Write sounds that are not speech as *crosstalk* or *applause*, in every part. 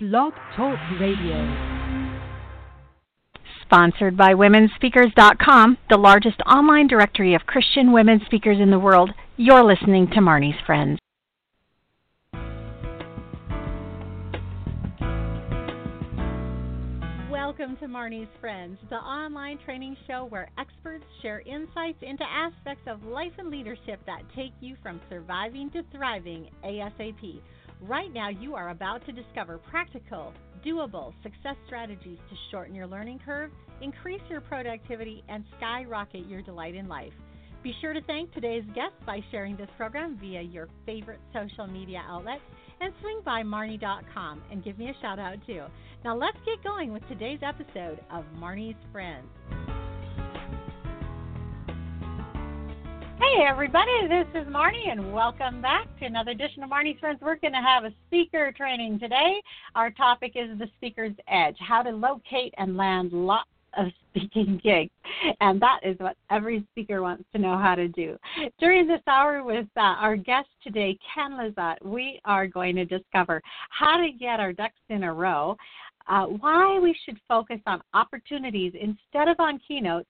Blog Talk Radio. Sponsored by WomenSpeakers.com, the largest online directory of Christian women speakers in the world. You're listening to Marnie's Friends. Welcome to Marnie's Friends, the online training show where experts share insights into aspects of life and leadership that take you from surviving to thriving ASAP. Right now, you are about to discover practical, doable success strategies to shorten your learning curve, increase your productivity, and skyrocket your delight in life. Be sure to thank today's guests by sharing this program via your favorite social media outlets and swing by Marnie.com and give me a shout out too. Now, let's get going with today's episode of Marnie's Friends. Hey, everybody, this is Marnie, and welcome back to another edition of Marnie's Friends. We're going to have a speaker training today. Our topic is the speaker's edge how to locate and land lots of *laughs* speaking gigs. And that is what every speaker wants to know how to do. During this hour with uh, our guest today, Ken Lizotte, we are going to discover how to get our ducks in a row, uh, why we should focus on opportunities instead of on keynotes,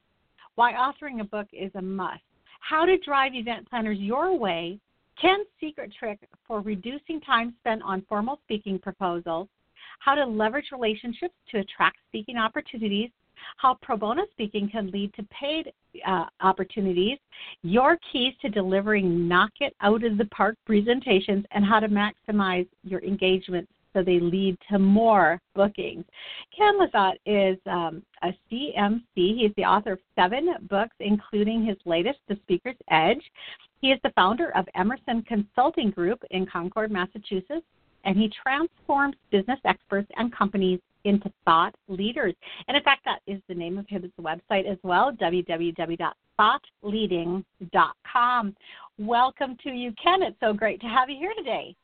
why authoring a book is a must how to drive event planners your way, Ken's secret trick for reducing time spent on formal speaking proposals, how to leverage relationships to attract speaking opportunities, how pro bono speaking can lead to paid uh, opportunities, your keys to delivering knock it out of the park presentations, and how to maximize your engagements so they lead to more bookings. Ken Lizotte is um, a CMC. He's the author of seven books, including his latest, The Speaker's Edge. He is the founder of Emerson Consulting Group in Concord, Massachusetts, and he transforms business experts and companies into thought leaders. And in fact, that is the name of his website as well, www.thoughtleading.com. Welcome to you, Ken. It's so great to have you here today.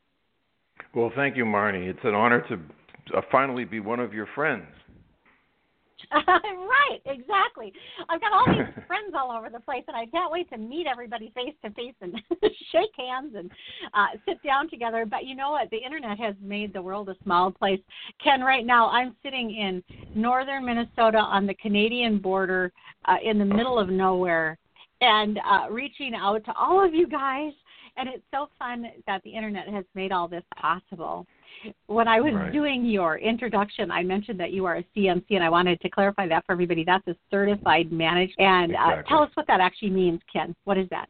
Well, thank you, Marnie. It's an honor to uh, finally be one of your friends. *laughs* right, exactly. I've got all these *laughs* friends all over the place, and I can't wait to meet everybody face to face and *laughs* shake hands and uh, sit down together. But you know what? The internet has made the world a small place. Ken, right now I'm sitting in northern Minnesota on the Canadian border, uh, in the middle of nowhere, and uh, reaching out to all of you guys and it's so fun that the internet has made all this possible. When I was right. doing your introduction, I mentioned that you are a CMC, and I wanted to clarify that for everybody. That's a certified manager. And exactly. uh, tell us what that actually means, Ken. What is that?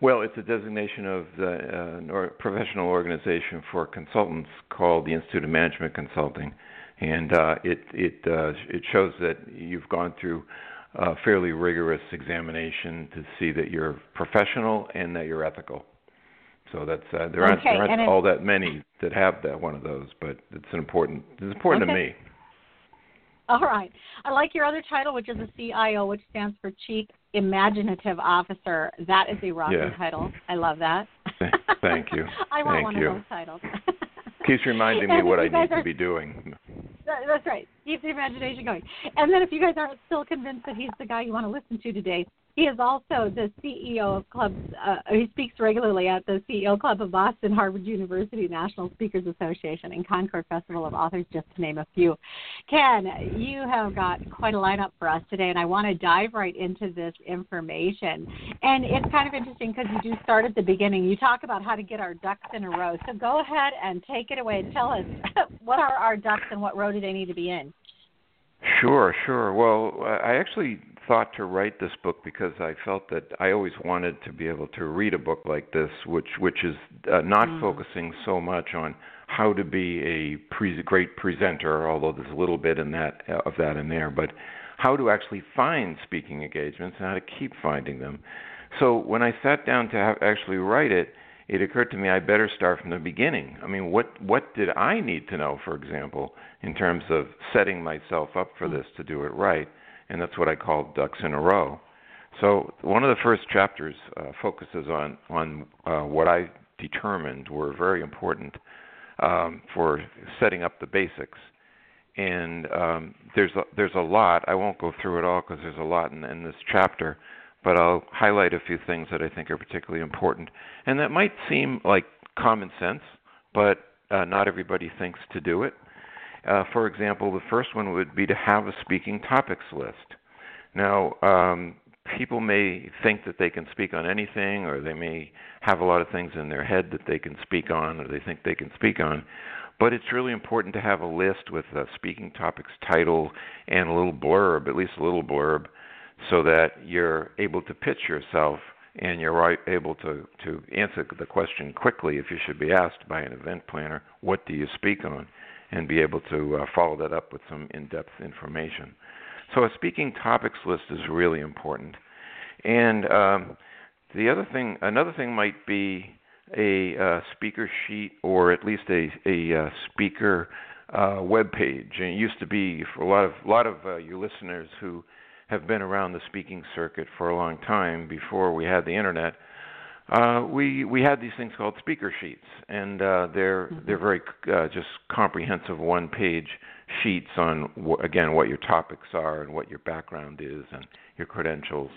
Well, it's a designation of the uh, professional organization for consultants called the Institute of Management Consulting, and uh, it it uh, it shows that you've gone through a fairly rigorous examination to see that you're professional and that you're ethical. So that's uh, there aren't, okay, there aren't all that many that have that one of those, but it's an important it's important okay. to me. All right. I like your other title, which is a CIO, which stands for Chief Imaginative Officer. That is a rocking yeah. title. I love that. Thank you. *laughs* I want Thank one you. of those titles. Keeps reminding me *laughs* what I need are- to be doing. That- That's right. Keep the imagination going. And then if you guys aren't still convinced that he's the guy you want to listen to today, he is also the CEO of clubs. Uh, he speaks regularly at the CEO Club of Boston, Harvard University, National Speakers Association, and Concord Festival of Authors, just to name a few. Ken, you have got quite a lineup for us today, and I want to dive right into this information. And it's kind of interesting because you do start at the beginning. You talk about how to get our ducks in a row. So go ahead and take it away tell us *laughs* what are our ducks and what row do they need to be in? Sure, sure. Well, I actually thought to write this book because I felt that I always wanted to be able to read a book like this, which which is uh, not Mm. focusing so much on how to be a pre- great presenter, although there's a little bit in that uh, of that in there, but how to actually find speaking engagements and how to keep finding them. So when I sat down to have, actually write it, it occurred to me I better start from the beginning. I mean, what what did I need to know, for example, in terms of setting myself up for this to do it right? And that's what I call ducks in a row. So one of the first chapters uh, focuses on on uh, what I determined were very important um, for setting up the basics. And um, there's a, there's a lot. I won't go through it all because there's a lot in, in this chapter but I'll highlight a few things that I think are particularly important. And that might seem like common sense, but uh, not everybody thinks to do it. Uh, for example, the first one would be to have a speaking topics list. Now, um, people may think that they can speak on anything, or they may have a lot of things in their head that they can speak on, or they think they can speak on. But it's really important to have a list with a speaking topics title and a little blurb, at least a little blurb, so that you're able to pitch yourself and you're able to, to answer the question quickly if you should be asked by an event planner, what do you speak on? And be able to uh, follow that up with some in depth information. So a speaking topics list is really important. And um, the other thing, another thing might be a uh, speaker sheet or at least a, a uh, speaker uh, web page. And it used to be for a lot of lot of uh, your listeners who have been around the speaking circuit for a long time before we had the internet. Uh, we we had these things called speaker sheets, and uh, they're mm-hmm. they're very uh, just comprehensive one page sheets on w- again what your topics are and what your background is and your credentials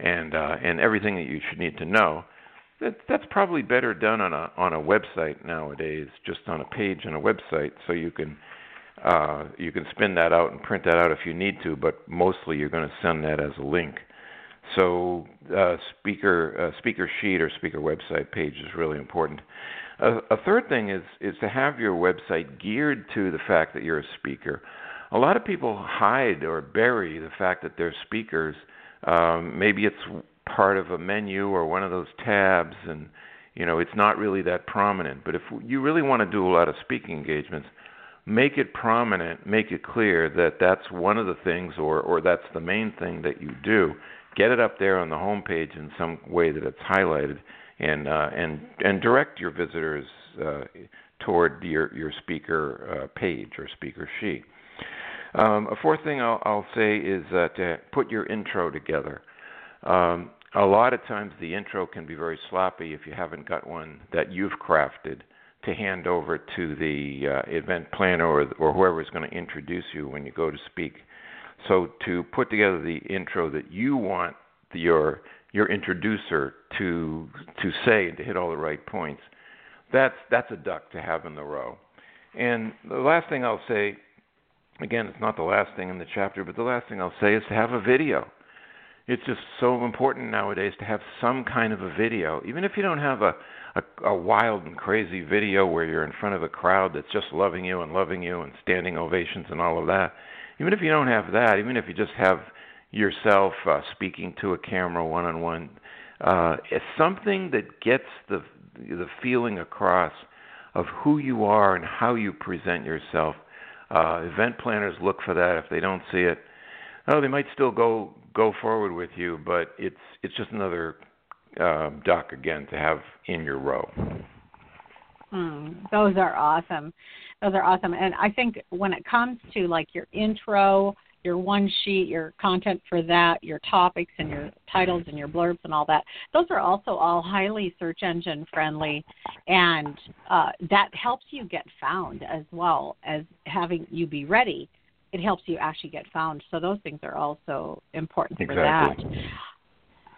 and uh, and everything that you should need to know. That that's probably better done on a on a website nowadays, just on a page on a website, so you can uh, you can spin that out and print that out if you need to, but mostly you're going to send that as a link. So uh, speaker uh, speaker sheet or speaker website page is really important. A, third thing is is to have your website geared to the fact that you're a speaker. A lot of people hide or bury the fact that they're speakers. Um, maybe it's part of a menu or one of those tabs, and you know it's not really that prominent. But if you really want to do a lot of speaking engagements, make it prominent, make it clear that that's one of the things, or or that's the main thing that you do. Get it up there on the home page in some way that it's highlighted, and uh, and and direct your visitors uh, toward your your speaker uh, page or speaker sheet. Um, a fourth thing I'll, I'll say is uh, to put your intro together. Um, a lot of times the intro can be very sloppy if you haven't got one that you've crafted to hand over to the uh, event planner or, or whoever is going to introduce you when you go to speak. So to put together the intro that you want your your introducer to to say and to hit all the right points, that's that's a duck to have in the row. And the last thing I'll say, again, it's not the last thing in the chapter, but the last thing I'll say is to have a video it's just so important nowadays to have some kind of a video, even if you don't have a, a a wild and crazy video where you're in front of a crowd that's just loving you and loving you and standing ovations and all of that. Even if you don't have that, even if you just have yourself uh, speaking to a camera one on one, it's something that gets the the feeling across of who you are and how you present yourself. Uh, event planners look for that. If they don't see it, oh, they might still go go forward with you, but it's it's just another uh, duck again to have in your row. Mm, those are awesome. Those are awesome. And I think when it comes to like your intro, your one sheet, your content for that, your topics and your titles and your blurbs and all that, those are also all highly search engine friendly. And uh, that helps you get found as well as having you be ready it helps you actually get found. So those things are also important exactly. for that.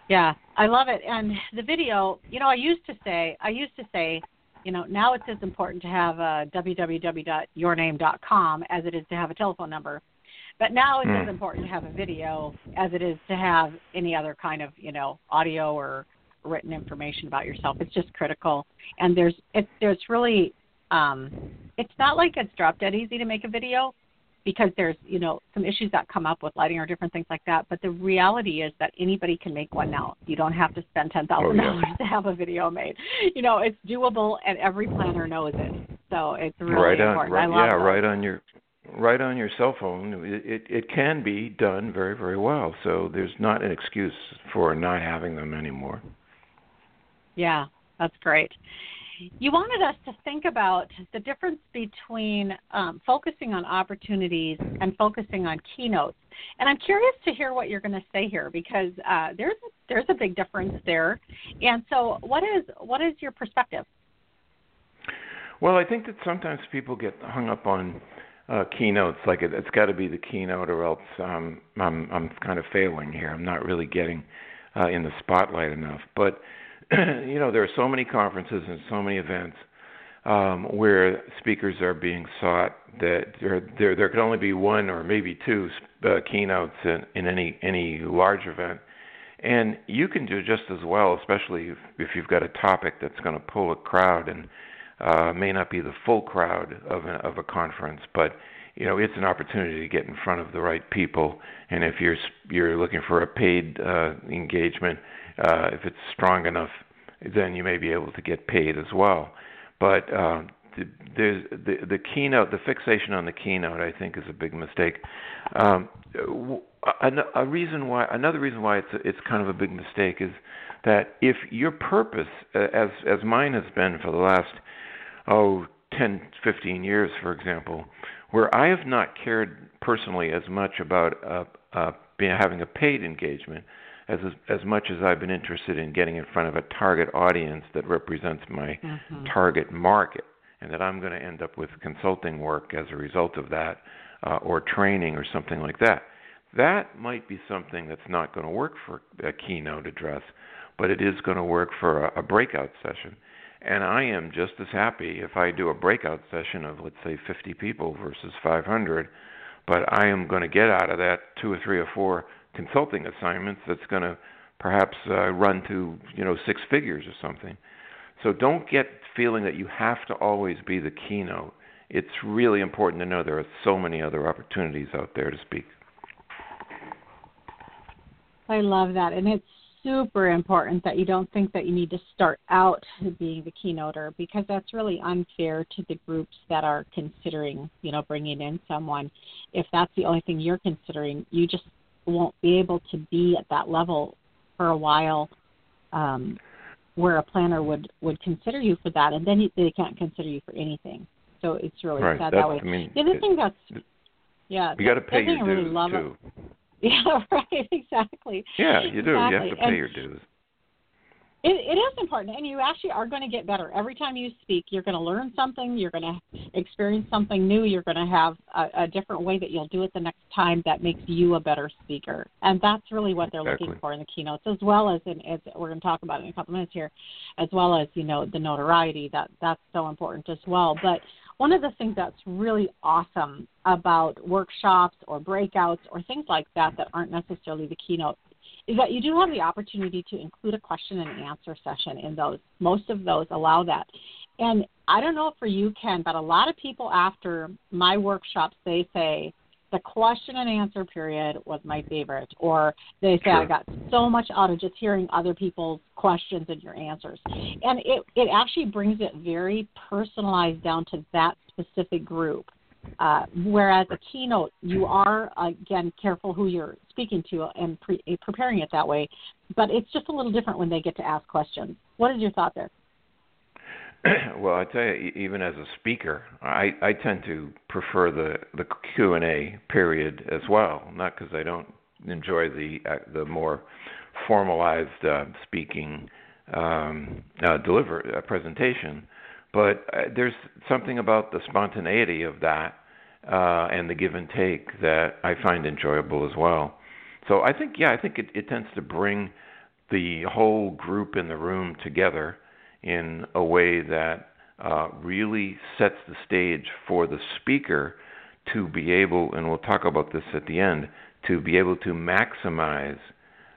Yeah, I love it. And the video, you know, I used to say, I used to say, you know, now it's as important to have a www.yourname.com as it is to have a telephone number. But now it's mm. as important to have a video as it is to have any other kind of, you know, audio or written information about yourself. It's just critical. And there's it's there's really um it's not like it's drop dead easy to make a video because there's you know some issues that come up with lighting or different things like that. But the reality is that anybody can make one now. You don't have to spend ten thousand oh, dollars *laughs* to have a video made. You know, it's doable, and every planner knows it. So it's really right on, important. Right, yeah, right on your right on your cell phone. It, it it can be done very very well. So there's not an excuse for not having them anymore. Yeah, that's great you wanted us to think about the difference between um, focusing on opportunities and focusing on keynotes. And I'm curious to hear what you're going to say here because uh, there's there's a big difference there. And so, what is what is your perspective? Well, I think that sometimes people get hung up on uh, keynotes, like it, has got to be the keynote, or else um, I'm I'm kind of failing here. I'm not really getting uh, in the spotlight enough. But *clears throat* you know, there are so many conferences and so many events. um, where speakers are being sought that there, there there can only be one or maybe two uh, keynotes in, in any any large event, and you can do just as well, especially if, if you've got a topic that's going to pull a crowd and uh, may not be the full crowd of a, of a conference, but you know it's an opportunity to get in front of the right people. And if you're you're looking for a paid uh, engagement, uh, if it's strong enough, then you may be able to get paid as well. But uh, the, the the keynote, the fixation on the keynote, I think, is a big mistake. Um, a, a reason why, another reason why it's it's kind of a big mistake is that if your purpose, as as mine has been for the last oh 10, 15 years, for example, where I have not cared personally as much about uh, uh, being, having a paid engagement as as much as I've been interested in getting in front of a target audience that represents my mm-hmm. target market, and that I'm going to end up with consulting work as a result of that, uh, or training or something like that. That might be something that's not going to work for a keynote address, but it is going to work for a, a breakout session. And I am just as happy if I do a breakout session of, let's say, 50 people versus 500, but I am going to get out of that two or three or four consulting assignments that's going to perhaps uh, run to you know six figures or something. So don't get feeling that you have to always be the keynote. It's really important to know there are so many other opportunities out there to speak. I love that, and it's super important that you don't think that you need to start out being the keynoter because that's really unfair to the groups that are considering, you know, bringing in someone. If that's the only thing you're considering, you just won't be able to be at that level for a while um, where a planner would would consider you for that and then they can't consider you for anything so it's really right. sad that's, that way I mean, the other thing that's yeah you got to pay your dues really too it. *laughs* yeah right exactly yeah you do exactly. you have to pay and, your dues it, it is important, and you actually are going to get better every time you speak. You're going to learn something. You're going to experience something new. You're going to have a, a different way that you'll do it the next time that makes you a better speaker, and that's really what they're exactly. looking for in the keynotes, as well as in as we're going to talk about in a couple minutes here, as well as you know the notoriety that that's so important as well. But one of the things that's really awesome about workshops or breakouts or things like that that aren't necessarily the keynote is that you do have the opportunity to include a question and answer session in those. Most of those allow that. And I don't know for you, Ken, but a lot of people after my workshops, they say, the question and answer period was my favorite. Or they say, sure. I got so much out of just hearing other people's questions and your answers. And it, it actually brings it very personalized down to that specific group. Uh, whereas a keynote, you are again careful who you're speaking to and pre- eh, preparing it that way. But it's just a little different when they get to ask questions. What is your thought there? *clears throat* well, I tell you, even as a speaker, I, I tend to prefer the the Q and A period as well. Not because I don't enjoy the uh, the more formalized uh, speaking um, uh, deliver uh, presentation, but uh, there's something about the spontaneity of that uh, and the give and take that I find enjoyable as well. So I think, yeah, I think it, it tends to bring the whole group in the room together in a way that uh, really sets the stage for the speaker to be able, and we'll talk about this at the end, to be able to maximize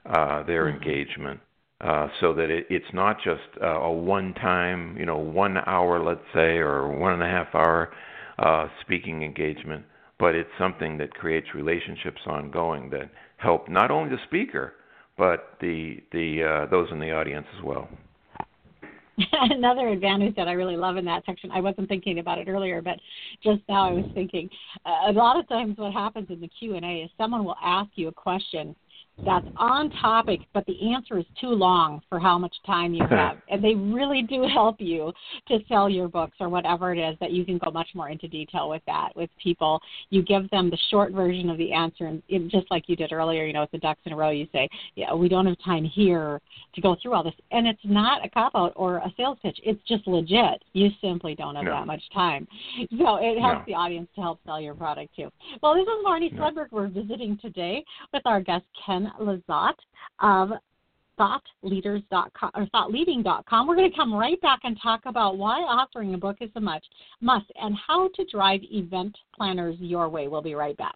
uh, their mm-hmm. engagement uh, so that it, it's not just uh, a one-time, you know, one hour, let's say, or one and a half hour uh, speaking engagement, but it's something that creates relationships ongoing that help not only the speaker but the the uh, those in the audience as well. *laughs* Another advantage that I really love in that section, I wasn't thinking about it earlier, but just now I was thinking. Uh, a lot of times, what happens in the Q and A is someone will ask you a question that's on topic, but the answer is too long for how much time you *laughs* have. and they really do help you to sell your books or whatever it is that you can go much more into detail with that with people. You give them the short version of the answer, and it, just like you did earlier, you know, with the ducks in a row, you say, yeah, we don't have time here to go through all this. And it's not a cop out or a sales pitch, it's just legit. You simply don't have no. that much time. *laughs* So it helps no. the audience to help sell your product too. Well, this is Marnie no. Swedberg. We're visiting today with our guest, Ken Lizotte of thoughtleaders.com or thoughtleading.com. We're going to come right back and talk about why authoring a book is a must, must and how to drive event planners your way. We'll be right back.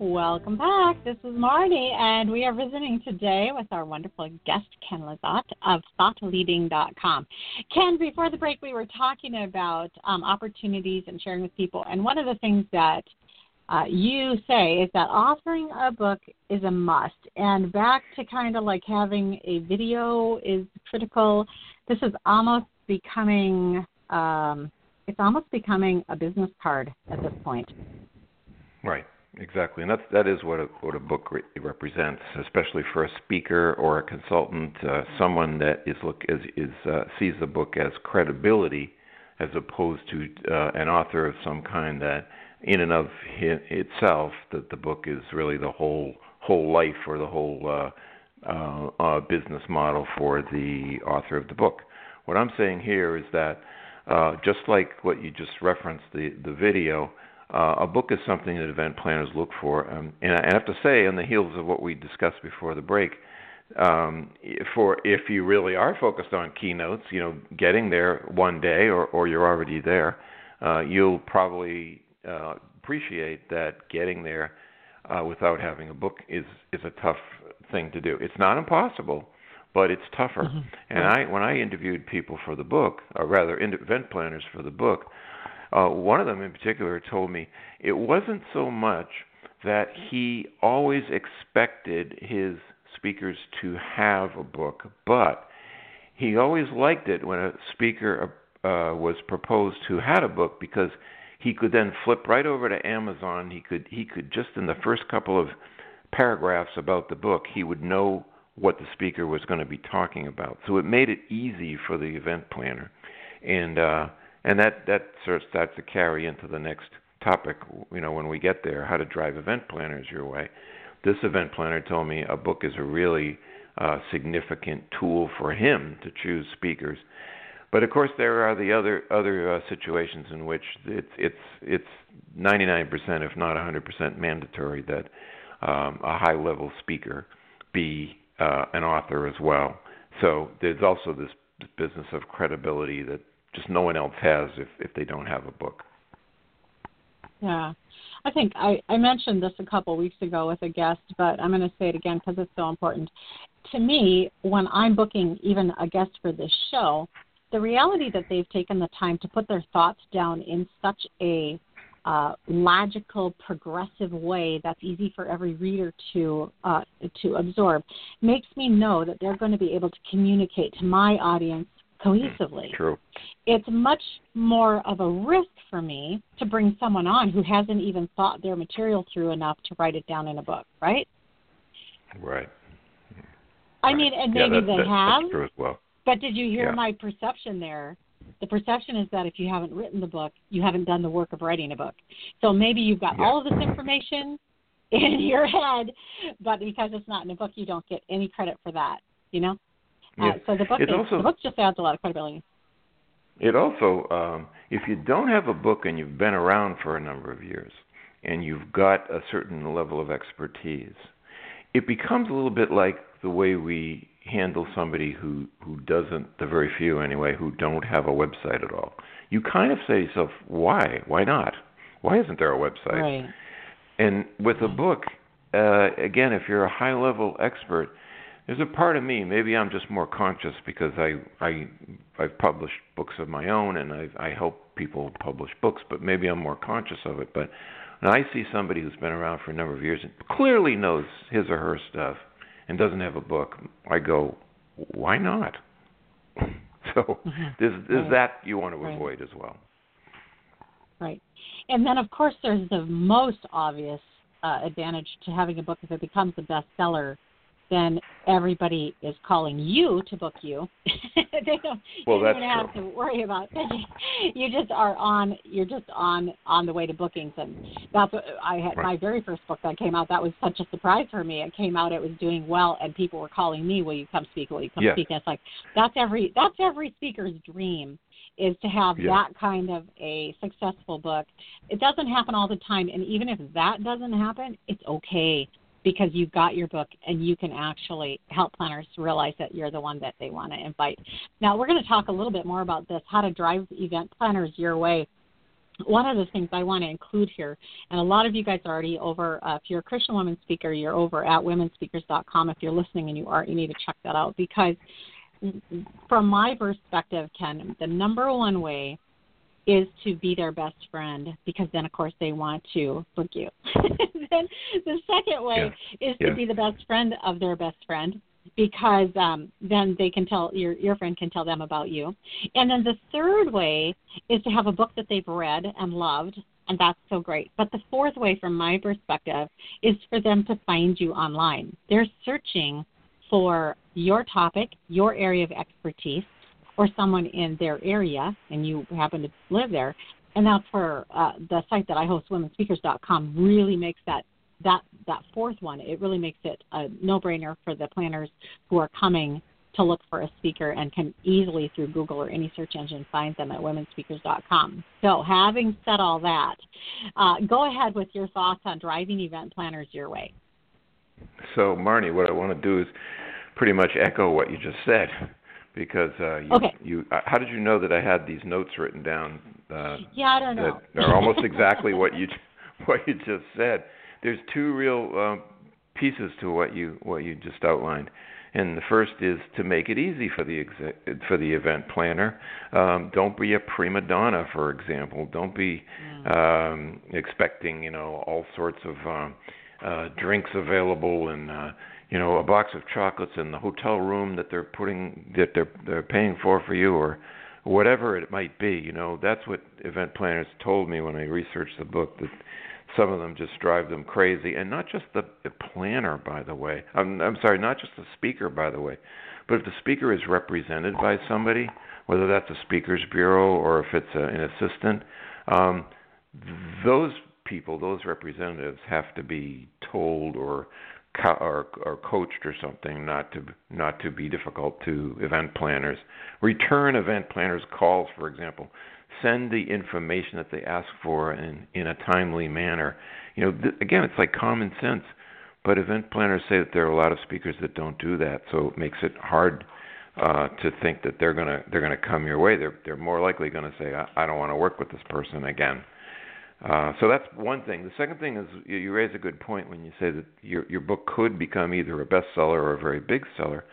Welcome back. This is Marnie, and we are visiting today with our wonderful guest, Ken Lizotte of ThoughtLeading.com. Ken, before the break, we were talking about um, opportunities and sharing with people, and one of the things that uh, you say is that authoring a book is a must, and back to kind of like having a video is critical. This is almost becoming um, it's almost becoming a business card at this point. Right. Exactly, and that's that is what a what a book re- represents, especially for a speaker or a consultant, uh, someone that is look is, is uh, sees the book as credibility, as opposed to uh, an author of some kind that, in and of hi- itself, that the book is really the whole whole life or the whole uh, uh, uh, business model for the author of the book. What I'm saying here is that just like what you just referenced, the the video uh, a book is something that event planners look for. Um, and I have to say, on the heels of what we discussed before the break, um, for if you really are focused on keynotes, you know, getting there one day or, or you're already there, uh, you'll probably uh, appreciate that getting there uh, without having a book is is a tough thing to do. It's not impossible, but it's tougher. Mm-hmm. And I, when I interviewed people for the book, or rather, event planners for the book, uh, one of them in particular told me it wasn't so much that he always expected his speakers to have a book, but he always liked it when a speaker uh, was proposed who had a book because he could then flip right over to Amazon. He could he could just in the first couple of paragraphs about the book, he would know what the speaker was going to be talking about. So it made it easy for the event planner. And uh, and that that sort of starts to carry into the next topic. You know, when we get there, how to drive event planners your way. This event planner told me a book is a really uh, significant tool for him to choose speakers. But of course, there are the other other uh, situations in which it's it's it's 99%, if not 100%, mandatory that um, a high level speaker be uh, an author as well. So there's also this business of credibility that just no one else has if if they don't have a book. Yeah. I think I, I mentioned this a couple weeks ago with a guest, but I'm going to say it again because it's so important. To me, when I'm booking even a guest for this show, the reality that they've taken the time to put their thoughts down in such a uh, logical, progressive way that's easy for every reader to uh, to absorb makes me know that they're going to be able to communicate to my audience Hmm, cohesively. True. It's much more of a risk for me to bring someone on who hasn't even thought their material through enough to write it down in a book, right? Right. I mean, and maybe yeah, that, they that, have. That's true as well. But did you hear yeah. my perception there? The perception is that if you haven't written the book, you haven't done the work of writing a book. So maybe you've got yeah. all of this information *laughs* in your head, but because it's not in a book, you don't get any credit for that. You know? Uh, so the book, is, also, the book just adds a lot of credibility. It also, um, if you don't have a book and you've been around for a number of years, and you've got a certain level of expertise, it becomes a little bit like the way we handle somebody who who doesn't, the very few anyway, who don't have a website at all. You kind of say to yourself, why? Why not? Why isn't there a website? Right. And with a book, uh, again, if you're a high level expert, there's a part of me maybe i'm just more conscious because i i i've published books of my own and i i help people publish books but maybe i'm more conscious of it but when i see somebody who's been around for a number of years and clearly knows his or her stuff and doesn't have a book i go why not *laughs* so mm-hmm. there's there's right. that you want to right. avoid as well Right. And then, of course, there's the most obvious uh, advantage to having a book if it becomes a bestseller. Then everybody is calling you to book you. *laughs* they don't. Well, you don't have true. to worry about. *laughs* you just are on. You're just on on the way to bookings, and that's what I had. Right. My very first book that came out. That was such a surprise for me. It came out. It was doing well, and people were calling me. Will you come speak? Will you come Yeah. speak? And it's like that's every that's every speaker's dream is to have Yeah. that kind of a successful book. It doesn't happen all the time, and even if that doesn't happen, it's okay because you've got your book and you can actually help planners realize that you're the one that they want to invite. Now, we're going to talk a little bit more about this how to drive event planners your way. One of the things I want to include here, and a lot of you guys are already over, uh, if you're a Christian women speaker, you're over at womenspeakers.com. If you're listening and you are, you need to check that out because from my perspective, Ken, the number one way is to be their best friend because then of course they want to book you. *laughs* then the second way is to be the best friend of their best friend because um then they can tell your your friend can tell them about you. And then the third way is to have a book that they've read and loved and that's so great. But the fourth way from my perspective is for them to find you online. They're searching for your topic, your area of expertise, or someone in their area, and you happen to live there. And that's where uh, the site that I host, womenspeakers.com, really makes that that that fourth one. It really makes it a no-brainer for the planners who are coming to look for a speaker and can easily through Google or any search engine find them at womenspeakers.com. So, having said all that, uh, go ahead with your thoughts on driving event planners your way. So, Marnie, what I want to do is pretty much echo what you just said, because uh, you, Okay. you. Uh, how did you know that I had these notes written down? Uh, Yeah, I don't know. that are almost *laughs* exactly what you *laughs* what you just said. There's two real um, pieces to what you what you just outlined, and the first is to make it easy for the exe- for the event planner. Um, don't be a prima donna, for example. Don't be um, expecting you know all sorts of um, uh, drinks available and uh, you know a box of chocolates in the hotel room that they're putting that they're they're paying for for you or whatever it might be. You know that's what event planners told me when I researched the book that some of them just drive them crazy, and not just the, planner, by the way. I'm, I'm sorry, not just the speaker, by the way, but if the speaker is represented by somebody, whether that's a speakers bureau or if it's a, an assistant, um, those people, those representatives, have to be told or co- or, or coached or something not to not to be difficult to event planners. Return event planners calls, for example send the information that they ask for in in a timely manner. You know, th- again, it's like common sense. But event planners say that there are a lot of speakers that don't do that, so it makes it hard uh, to think that they're gonna they're gonna come your way. They're they're more likely to say, I, I don't want to work with this person again. Uh, so that's one thing. The second thing is you, you raise a good point when you say that your your book could become either a bestseller or a very big seller.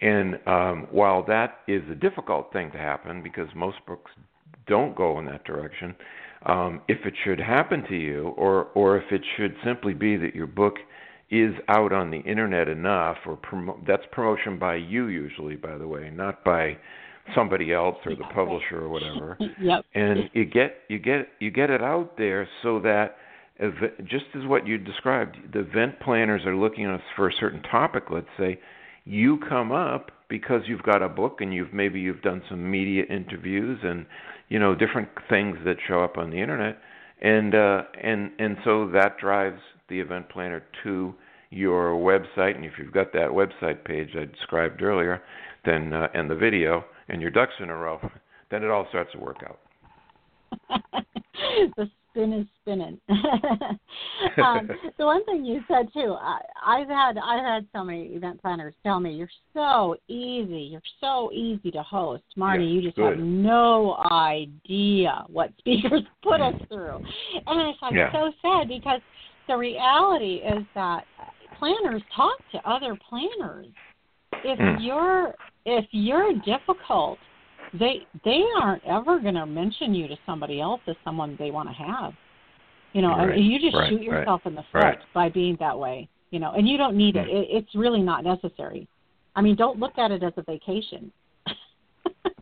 And um, while that is a difficult thing to happen because most books don't go in that direction. Um, if it should happen to you, or or if it should simply be that your book is out on the internet enough, or promo- that's promotion by you usually, by the way, not by somebody else or the publisher or whatever. *laughs* Yep. And you get you get you get it out there so that ev- just as what you described, the event planners are looking at us for a certain topic. Let's say you come up because you've got a book and you've maybe you've done some media interviews and you know different things that show up on the internet and uh and and so that drives the event planner to your website and if you've got that website page I described earlier then uh, and the video and your ducks in a row then it all starts to work out *laughs* the spin is spinning. *laughs* um, *laughs* the one thing you said too, I, I've had I've had so many event planners tell me you're so easy, you're so easy to host, Marty. Yeah, you just good. have no idea what speakers put us through, and it's like Yeah. so sad because the reality is that planners talk to other planners. If Mm. you're if you're difficult they they aren't ever going to mention you to somebody else as someone they want to have. You know, I mean, you just right, shoot right, yourself in the foot right. by being that way. You know, and you don't need it. Hmm. it. It's really not necessary. I mean, don't look at it as a vacation.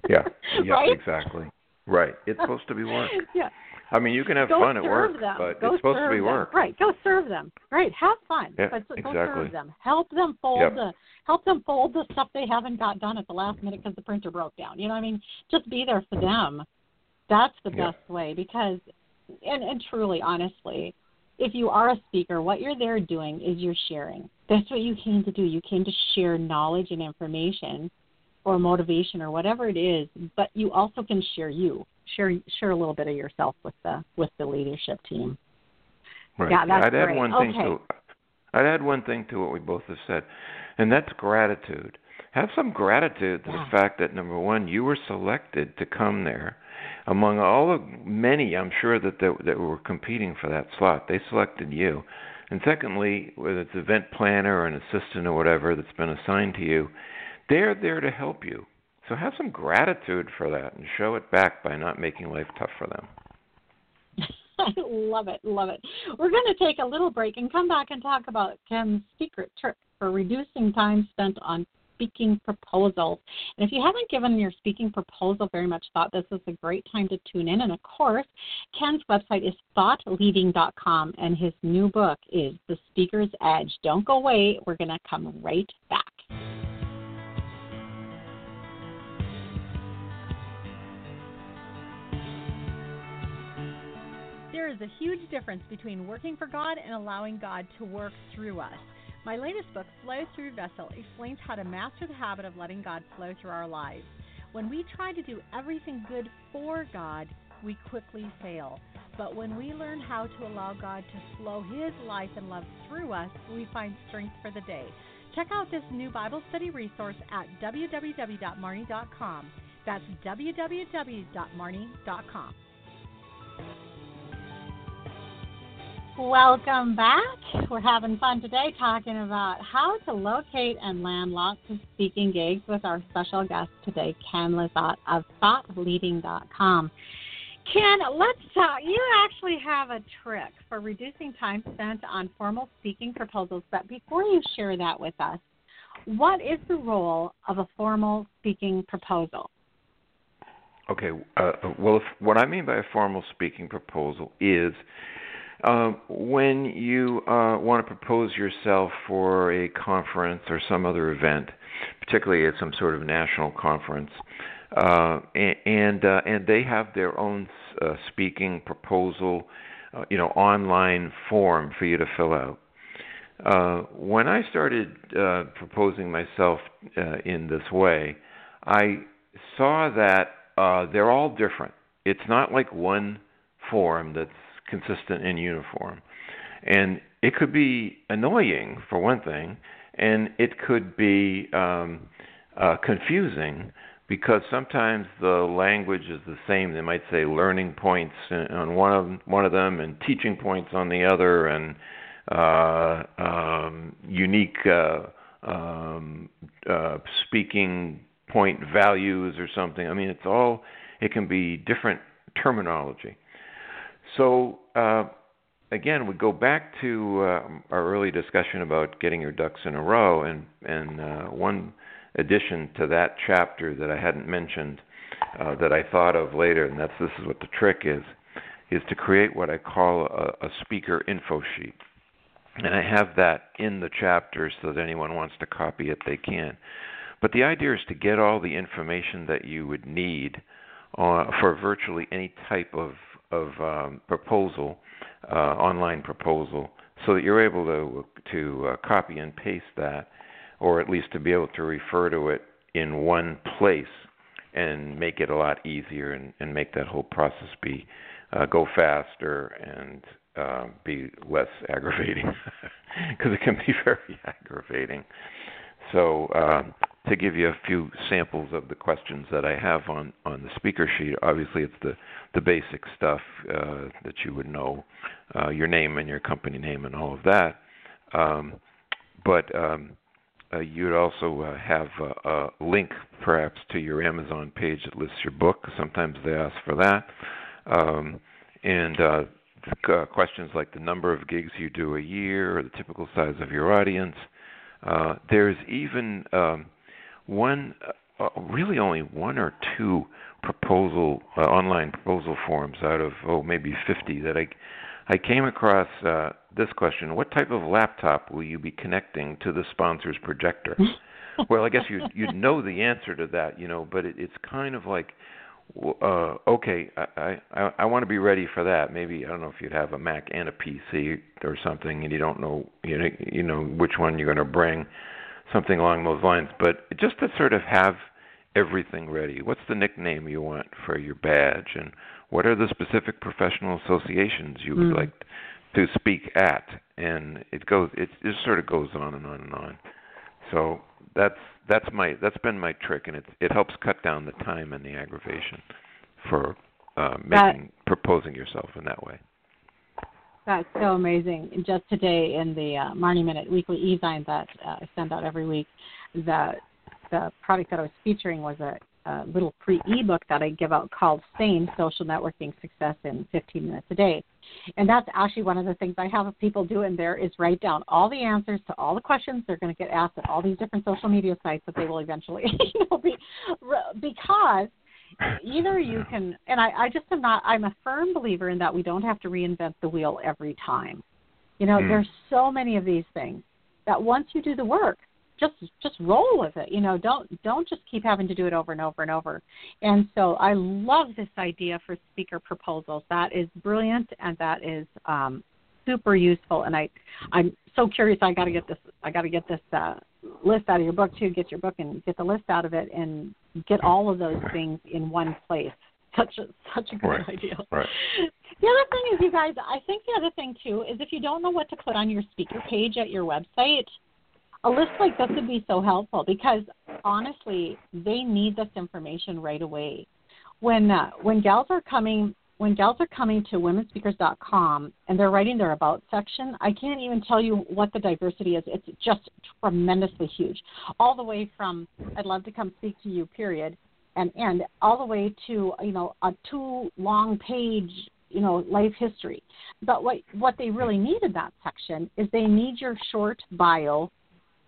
yeah *laughs* yeah right? exactly right it's supposed to be work *laughs* Yeah. I mean, you can have go fun at work, them. but go it's supposed to be them. work. Right. Go serve them. Right. Have fun. Yeah, but go exactly. serve them. Help them fold Yep. the help them fold the stuff they haven't got done at the last minute because the printer broke down. You know, what I mean, just be there for them. That's the Yeah. best way because, and and truly, honestly, if you are a speaker, what you're there doing is you're sharing. That's what you came to do. You came to share knowledge and information or motivation or whatever it is, but you also can share you. Share share a little bit of yourself with the with the leadership team. Right. Yeah, that's I'd add great. one thing Okay. to I'd add one thing to what we both have said, and that's gratitude. Have some gratitude to Yeah. the fact that number one, you were selected to come there. Among all the many, I'm sure that that, that were competing for that slot, they selected you. And secondly, whether it's event planner or an assistant or whatever that's been assigned to you, they're there to help you. So have some gratitude for that and show it back by not making life tough for them. I *laughs* love it, love it. We're going to take a little break and come back and talk about Ken's secret trick for reducing time spent on speaking proposals. And if you haven't given your speaking proposal very much thought, this is a great time to tune in. And of course, Ken's website is thoughtleading.com, and his new book is The Speaker's Edge. Don't go away. We're going to come right back. Is a huge difference between working for God and allowing God to work through us. My latest book, Flow Through Vessel, explains how to master the habit of letting God flow through our lives. When we try to do everything good for God, we quickly fail. But when we learn how to allow God to flow His life and love through us, we find strength for the day. Check out this new Bible study resource at www.marnie.com. That's www.marnie.com. Welcome back. We're having fun today talking about how to locate and land lots of speaking gigs with our special guest today, Ken Lizotte of ThoughtLeading.com. Ken, let's talk. You actually have a trick for reducing time spent on formal speaking proposals, but before you share that with us, what is the role of a formal speaking proposal? Okay. Uh, well, if, what I mean by a formal speaking proposal is uh, when you uh, want to propose yourself for a conference or some other event, particularly at some sort of national conference, uh, and and, uh, and they have their own uh, speaking proposal, uh, you know, online form for you to fill out. When I started proposing myself in this way, I saw that they're all different. It's not like one form that's consistent and uniform. And it could be annoying, for one thing, and it could be um, uh, confusing because sometimes the language is the same. They might say learning points on one of one of them and teaching points on the other, and uh, um, unique uh, um, uh, speaking point values or something. I mean, it's all it can be different terminology. So uh, again, we go back to uh, our early discussion about getting your ducks in a row, and and uh, one addition to that chapter that I hadn't mentioned uh, that I thought of later, and that's this is what the trick is, is to create what I call a, a speaker info sheet. And I have that in the chapter so that anyone wants to copy it, they can. But the idea is to get all the information that you would need uh, for virtually any type of of um, proposal, uh, online proposal, so that you're able to to uh, copy and paste that, or at least to be able to refer to it in one place and make it a lot easier and, and make that whole process be uh, go faster and uh, be less *laughs* aggravating because it can be very *laughs* aggravating. So uh, to give you a few samples of the questions that I have on, on the speaker sheet, obviously it's the, the basic stuff uh, that you would know, uh, your name and your company name and all of that. Um, but um, uh, you'd also uh, have a, a link perhaps to your Amazon page that lists your book. Sometimes they ask for that. Um, and uh, uh, questions like the number of gigs you do a year or the typical size of your audience. There's even um, one uh, really only one or two proposal uh, online proposal forms out of oh maybe 50 that I I came across uh, this question: What type of laptop will you be connecting to the sponsor's projector? *laughs* well, I guess you you know the answer to that, you know, but it, it's kind of like uh, okay, I I, I want to be ready for that. Maybe I don't know if you'd have a Mac and a PC or something, and you don't know you know you know which one you're going to bring, something along those lines. But just to sort of have everything ready. What's the nickname you want for your badge, and what are the specific professional associations you would mm. like to speak at? And it goes, it just sort of goes on and on and on. So that's that's my that's been my trick, and it it helps cut down the time and the aggravation for uh, making that, proposing yourself in that way. That's so amazing. Just today in the uh, Marnie Minute weekly e-zine that uh, I send out every week, that the product that I was featuring was a, a little free ebook that I give out called Sane Social Networking Success in 15 Minutes a Day. And that's actually one of the things I have people do in there is write down all the answers to all the questions they're going to get asked at all these different social media sites that they will eventually, *laughs* you know, be because either you can and I, I just am not I'm a firm believer in that we don't have to reinvent the wheel every time. You know, mm. there's so many of these things that once you do the work, just just roll with it. You know don't don't just keep having to do it over and over and over. And so i love this idea for speaker proposals. That is brilliant and that is um super useful. And i i'm so curious. I got to get this i got to get this uh list out of your book too get your book and get the list out of it and get all of those things in one place such a such a good right. idea right the other thing is you guys i think the other thing too is if you don't know what to put on your speaker page at your website a list like this would be so helpful because honestly, they need this information right away. When uh, when gals are coming when gals are coming to womenspeakers.com and they're writing their about section, I can't even tell you what the diversity is. It's just tremendously huge. All the way from I'd love to come speak to you, period, and end all the way to you know a two long page you know life history. But what what they really need in that section is they need your short bio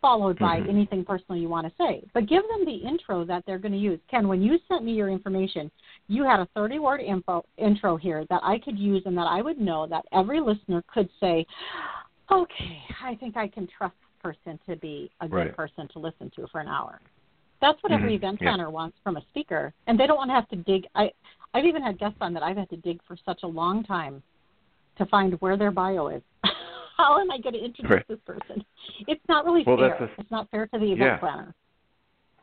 followed by mm-hmm. anything personal you want to say. But give them the intro that they're going to use. Ken, when you sent me your information, you had a 30 word info intro here that I could use and that I would know that every listener could say, okay, I think I can trust this person to be a good right. person to listen to for an hour. That's what every mm-hmm. event yeah. planner wants from a speaker, and they don't want to have to dig. I I've even had guests on that I've had to dig for such a long time to find where their bio is. *laughs* how am I going to introduce right. this person? It's not really well, fair. That's a, it's not fair to the event yeah. planner.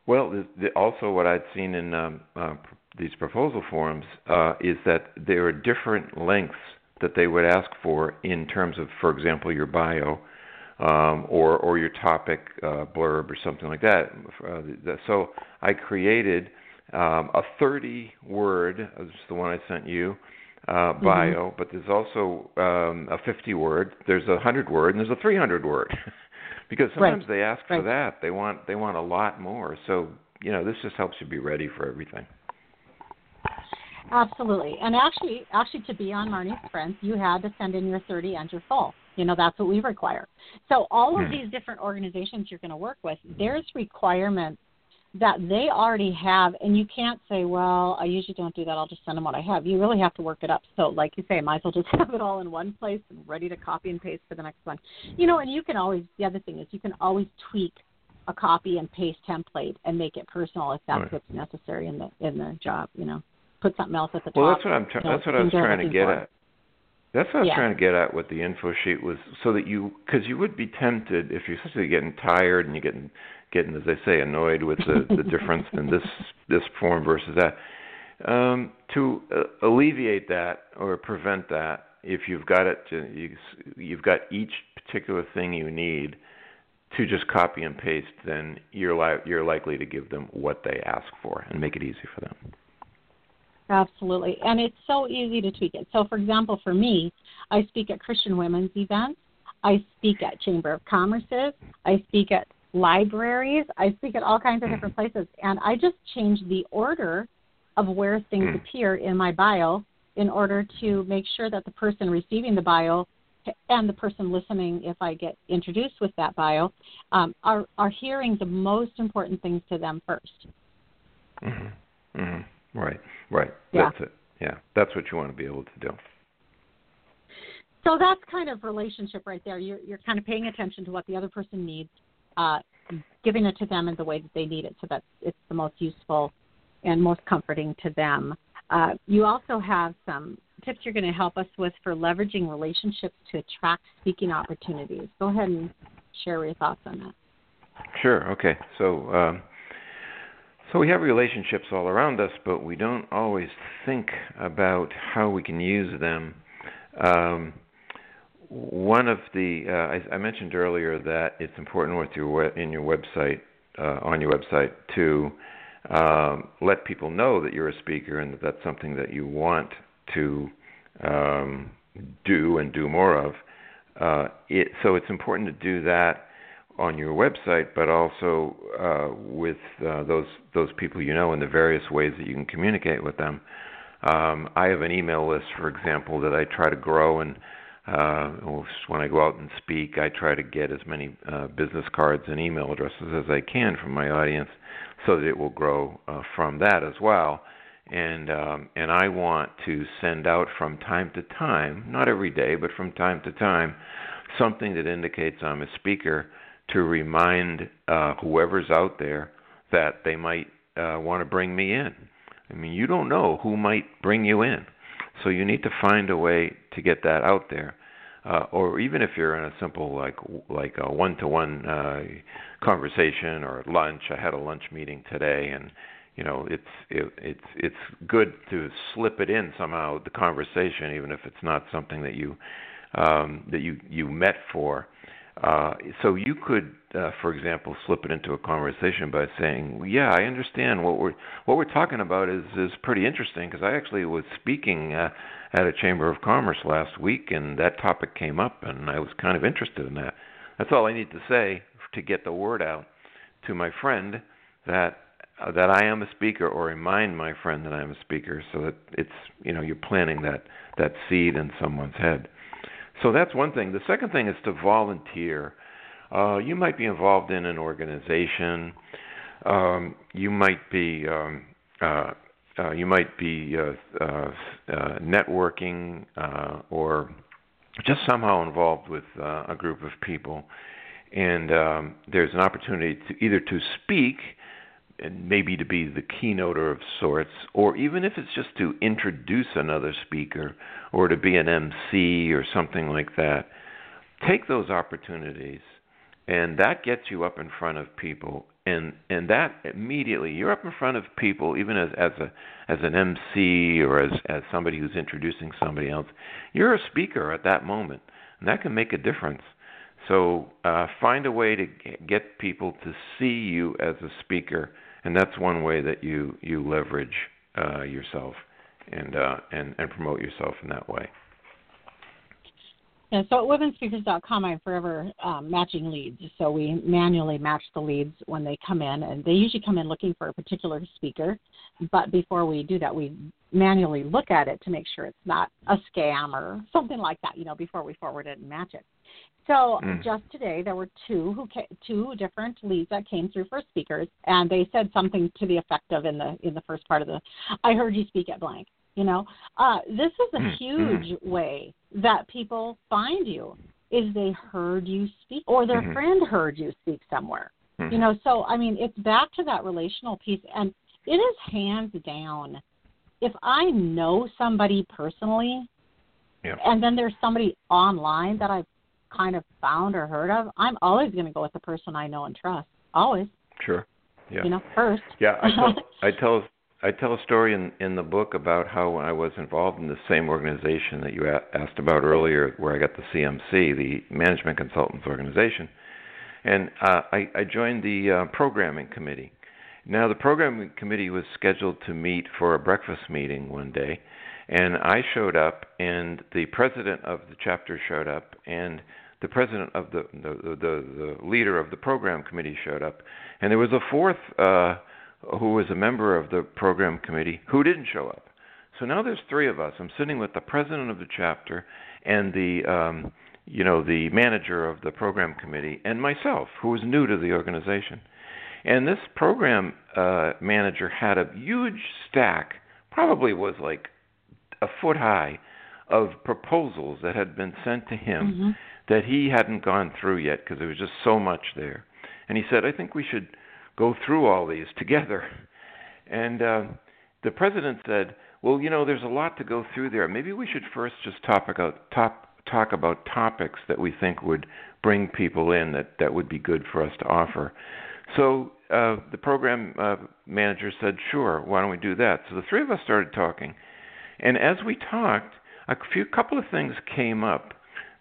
Well, the, the, also what I'd seen in um, uh, these proposal forms uh, is that there are different lengths that they would ask for in terms of, for example, your bio um, or or your topic uh, blurb or something like that. Uh, so I created um, a 30 word, uh, this is the one I sent you, uh, mm-hmm. bio, mm-hmm. but there's also um, a 50 word, there's a 100 word, and there's a 300 word. *laughs* because sometimes right. they ask right. for that. They want they want a lot more. So you know, this just helps you be ready for everything. Absolutely, and actually, actually, to be on Marnie's Friends, you had to send in your 30 and your full. You know, that's what we require. So all of hmm. these different organizations you're going to work with, there's requirements that they already have, and you can't say, well, I usually don't do that. I'll just send them what I have. You really have to work it up. So, like you say, I might as well just *laughs* have it all in one place and ready to copy and paste for the next one. You know, and you can always, the other thing is you can always tweak a copy and paste template and make it personal if that's right. what's necessary in the in the job. You know, put something else at the well, top. Well, that's what I'm. Tra- that's what I was trying to get for. at. That's what I was yeah. trying to get at with the info sheet was so that you, because you would be tempted if you're especially getting tired and you're getting getting, as I say, annoyed with the, the difference in this this form versus that. Um, to uh, alleviate that or prevent that, if you've got it, you, you've got each particular thing you need to just copy and paste, then you're li- you're likely to give them what they ask for and make it easy for them. Absolutely, and it's so easy to tweak it. So, for example, for me, I speak at Christian women's events. I speak at Chamber of Commerce's. I speak at libraries. I speak at all kinds of different places, and I just change the order of where things mm. appear in my bio in order to make sure that the person receiving the bio and the person listening, if I get introduced with that bio, um, are are hearing the most important things to them first. Mm-hmm. Mm-hmm. Right. Right. Yeah. That's it. Yeah. That's what you want to be able to do. So that's kind of relationship right there. You're you're kind of paying attention to what the other person needs, uh, giving it to them in the way that they need it, so that it's the most useful and most comforting to them. Uh, you also have some tips you're going to help us with for leveraging relationships to attract speaking opportunities. Go ahead and share your thoughts on that. Sure. Okay. So, um, so we have relationships all around us, but we don't always think about how we can use them. Um, one of the uh, I, I, mentioned earlier that it's important with your in your website uh, on your website to um, let people know that you're a speaker and that that's something that you want to um, do and do more of. Uh, it, so it's important to do that on your website, but also uh, with uh, those those people you know and the various ways that you can communicate with them. Um, I have an email list, for example, that I try to grow and uh, when I go out and speak, I try to get as many uh, business cards and email addresses as I can from my audience, so that it will grow uh, from that as well. And um, and I want to send out from time to time, not every day, but from time to time, something that indicates I'm a speaker to remind uh, whoever's out there that they might uh, want to bring me in. I mean, you don't know who might bring you in. So you need to find a way to get that out there uh, or even if you're in a simple like like a one-to-one uh, conversation or lunch. I had a lunch meeting today, and you know it's it, it's it's good to slip it in somehow the conversation, even if it's not something that you um, that you you met for. Uh, so you could, uh, for example, slip it into a conversation by saying, "Yeah, I understand what we're what we're talking about is is pretty interesting because I actually was speaking uh, at a chamber of commerce last week, and that topic came up, and I was kind of interested in that." That's all I need to say to get the word out to my friend that uh, that I am a speaker, or remind my friend that I am a speaker, so that it's you know you're planting that that seed in someone's head. So that's one thing. The second thing is to volunteer. Uh, you might be involved in an organization. Um, you might be um, uh, uh, you might be uh, uh, uh, networking or just somehow involved with a group of people, and um, there's an opportunity to either to speak and maybe to be the keynoter of sorts, or even if it's just to introduce another speaker or to be an MC or something like that, take those opportunities, and that gets you up in front of people, and and that immediately you're up in front of people, even as as a as an MC or as as somebody who's introducing somebody else, you're a speaker at that moment, and that can make a difference. So uh, find a way to get people to see you as a speaker and that's one way that you you leverage uh, yourself and uh, and and promote yourself in that way. Yeah, so at womenspeakers.com, I'm forever um, matching leads. So we manually match the leads when they come in, and they usually come in looking for a particular speaker. But before we do that, we manually look at it to make sure it's not a scam or something like that. You know, before we forward it and match it. So mm. just today, there were two who came, two different leads that came through for speakers, and they said something to the effect of in the in the first part of the, I heard you speak at blank. You know, uh, this is a mm. huge mm. way that people find you is they heard you speak or their mm-hmm. friend heard you speak somewhere. Mm-hmm. You know, so I mean, it's back to that relational piece, and it is hands down. If I know somebody personally, yeah. and then there's somebody online that I've kind of found or heard of, I'm always going to go with the person I know and trust. Always. Sure. Yeah. You know, first. Yeah, I tell *laughs* I tell I tell a story in in the book about how when I was involved in the same organization that you a- asked about earlier, where I got the CMC, the Management Consultants Organization, and uh, I, I joined the uh, programming committee. Now, the programming committee was scheduled to meet for a breakfast meeting one day, and I showed up, and the president of the chapter showed up, and the president of the the, the, the leader of the program committee showed up, and there was a fourth uh, who was a member of the program committee who didn't show up. So now there's three of us. I'm sitting with the president of the chapter and the um, you know the manager of the program committee and myself, who was new to the organization. And this program uh, manager had a huge stack, probably was like a foot high, of proposals that had been sent to him Mm-hmm. that he hadn't gone through yet because there was just so much there. And he said, I think we should go through all these together. And uh, the president said, Well, you know, there's a lot to go through there. Maybe we should first just topic out, top, talk about topics that we think would bring people in that, that would be good for us to offer. So uh, the program uh, manager said, Sure, why don't we do that? So the three of us started talking. And as we talked, a few couple of things came up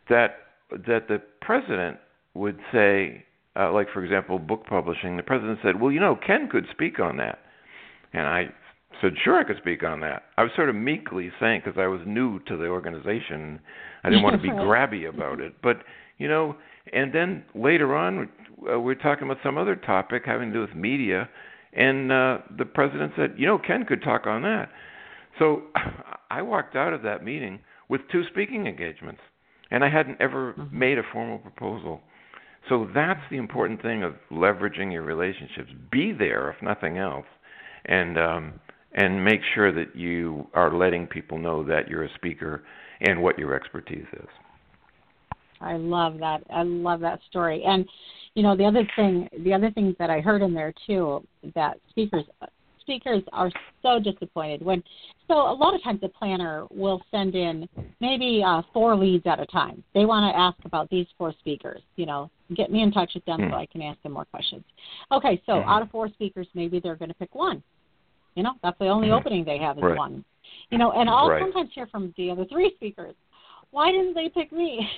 that that the president would say, uh, like for example, book publishing. The president said, "Well, you know, Ken could speak on that," and I said, "Sure, I could speak on that." I was sort of meekly saying because I was new to the organization, I didn't want to be *laughs* grabby about it, but you know. And then later on, uh, we're talking about some other topic having to do with media, and uh, the president said, "You know, Ken could talk on that." So *laughs* I walked out of that meeting with two speaking engagements, and I hadn't ever Mm-hmm. made a formal proposal. So that's the important thing of leveraging your relationships. Be there, if nothing else, and um, and make sure that you are letting people know that you're a speaker and what your expertise is. I love that. I love that story. And you know, the other thing, the other things that I heard in there too, that speakers speakers are so disappointed when. So a lot of times the planner will send in maybe uh, four leads at a time. They want to ask about these four speakers. You know, get me in touch with them Hmm. so I can ask them more questions. Okay, so Mhm. out of four speakers, maybe they're going to pick one. You know, that's the only Mhm. opening they have is Right. one. You know, and I'll Right. sometimes hear from the other three speakers, why didn't they pick me?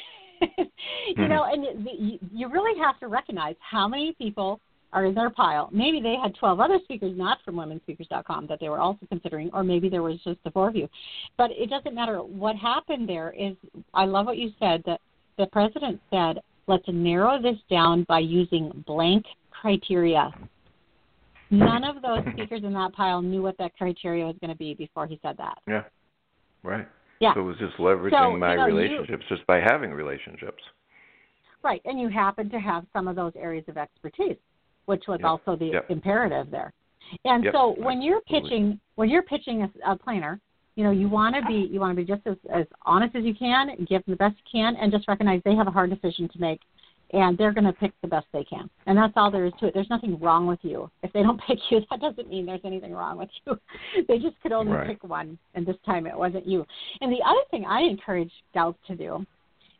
*laughs* you Mhm. know, and y- you, you really have to recognize how many people are in their pile. Maybe they had 12 other speakers not from womenspeakers.com that they were also considering, or maybe there was just the four of you. But it doesn't matter. What happened there is, I love what you said, that the president said, let's narrow this down by using blank criteria. None of those *laughs* speakers in that pile knew what that criteria was going to be before he said that. Yeah. Right. Yeah. So it was just leveraging So, my you know, you- relationships just by having relationships. Right, and you happen to have some of those areas of expertise, which was Yep, also the yep. imperative there. And Yep, so when you're absolutely. pitching, when you're pitching a, a planner, you know you want to be you want to be just as, as honest as you can, give them the best you can, and just recognize they have a hard decision to make, and they're going to pick the best they can. And that's all there is to it. There's nothing wrong with you. If they don't *laughs* pick you, that doesn't mean there's anything wrong with you. *laughs* they just could only Right. pick one, and this time it wasn't you. And the other thing I encourage gals to do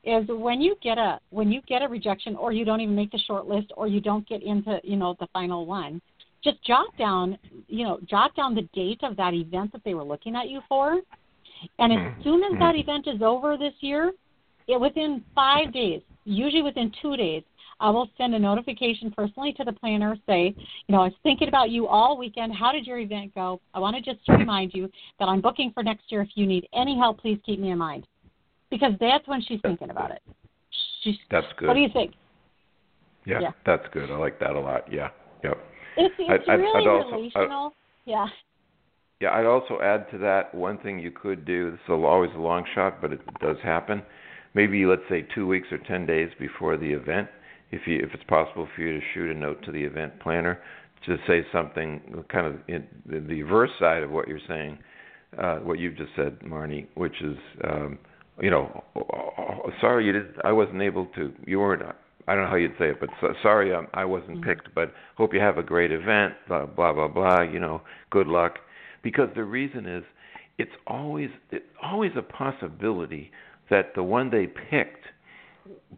is when you get a when you get a rejection or you don't even make the short list or you don't get into you know the final one just jot down you know jot down the date of that event that they were looking at you for. And as Mhm. soon as that Mhm. event is over this year it within five days usually within two days i will send a notification personally to the planner say you know i was thinking about you all weekend. How did your event go? I want to just remind you that i'm booking for next year. If you need any help please keep me in mind because that's when she's thinking about it. She's, That's good. what do you think? yeah, yeah. that's good. I like that a lot. Yeah. Yep. It's it's I'd- I'd- really I'd also- relational. yeah. Yeah, I'd also add to that one thing you could do. This is always a long shot, but it does happen. Maybe let's say two weeks or ten days before the event, if you if it's possible for you to shoot a note to the event planner to say something kind of in the, the reverse side of what you're saying, uh, what you've just said, Marnie, which is, um, you know, "Oh, sorry you didn't. I wasn't able to. You weren't. I don't know how you'd say it, but so, sorry um, I wasn't Mhm. picked. But hope you have a great event. Blah blah blah blah. You know, good luck because the reason is it's always it's always a possibility that the one they picked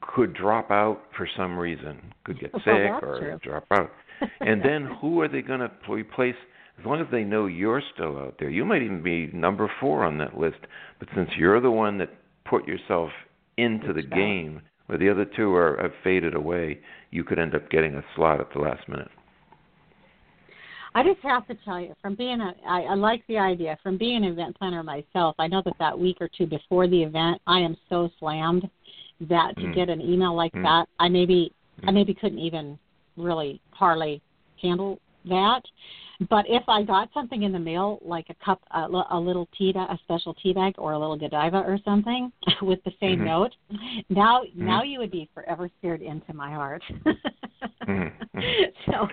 could drop out for some reason, could get *laughs* sick or true. drop out. *laughs* And then who are they going to replace? As long as they know you're still out there, you might even be number four on that list. But since you're the one that put yourself into the game, where the other two are have faded away, you could end up getting a slot at the last minute. I just have to tell you, from being a, I, I like the idea. From being an event planner myself, I know that that week or two before the event, I am so slammed that to Mm. get an email like Mm. that, I maybe, I Mm. maybe couldn't even really hardly handle that. But if I got something in the mail, like a cup, a, a little tea, bag, a special tea bag, or a little Godiva or something *laughs* with the same Mhm. note, now Mm-hmm. now you would be forever seared into my heart. *laughs* Mhm. so,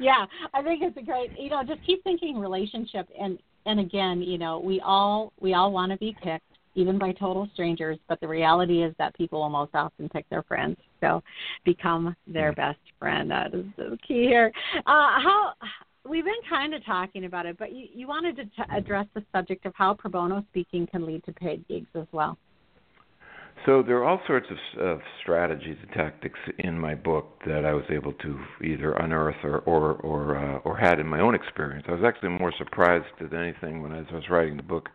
yeah, I think it's a great. You know, just keep thinking relationship, and and again, you know, we all we all want to be picked, even by total strangers. But the reality is that people will most often pick their friends. So, become their Mhm. best friend. That is the key here. Uh, how we've been kind of talking about it, but you, you wanted to t- address the subject of how pro bono speaking can lead to paid gigs as well. So there are all sorts of, of strategies and tactics in my book that I was able to either unearth or or or, uh, or had in my own experience. I was actually more surprised than anything when I was writing the book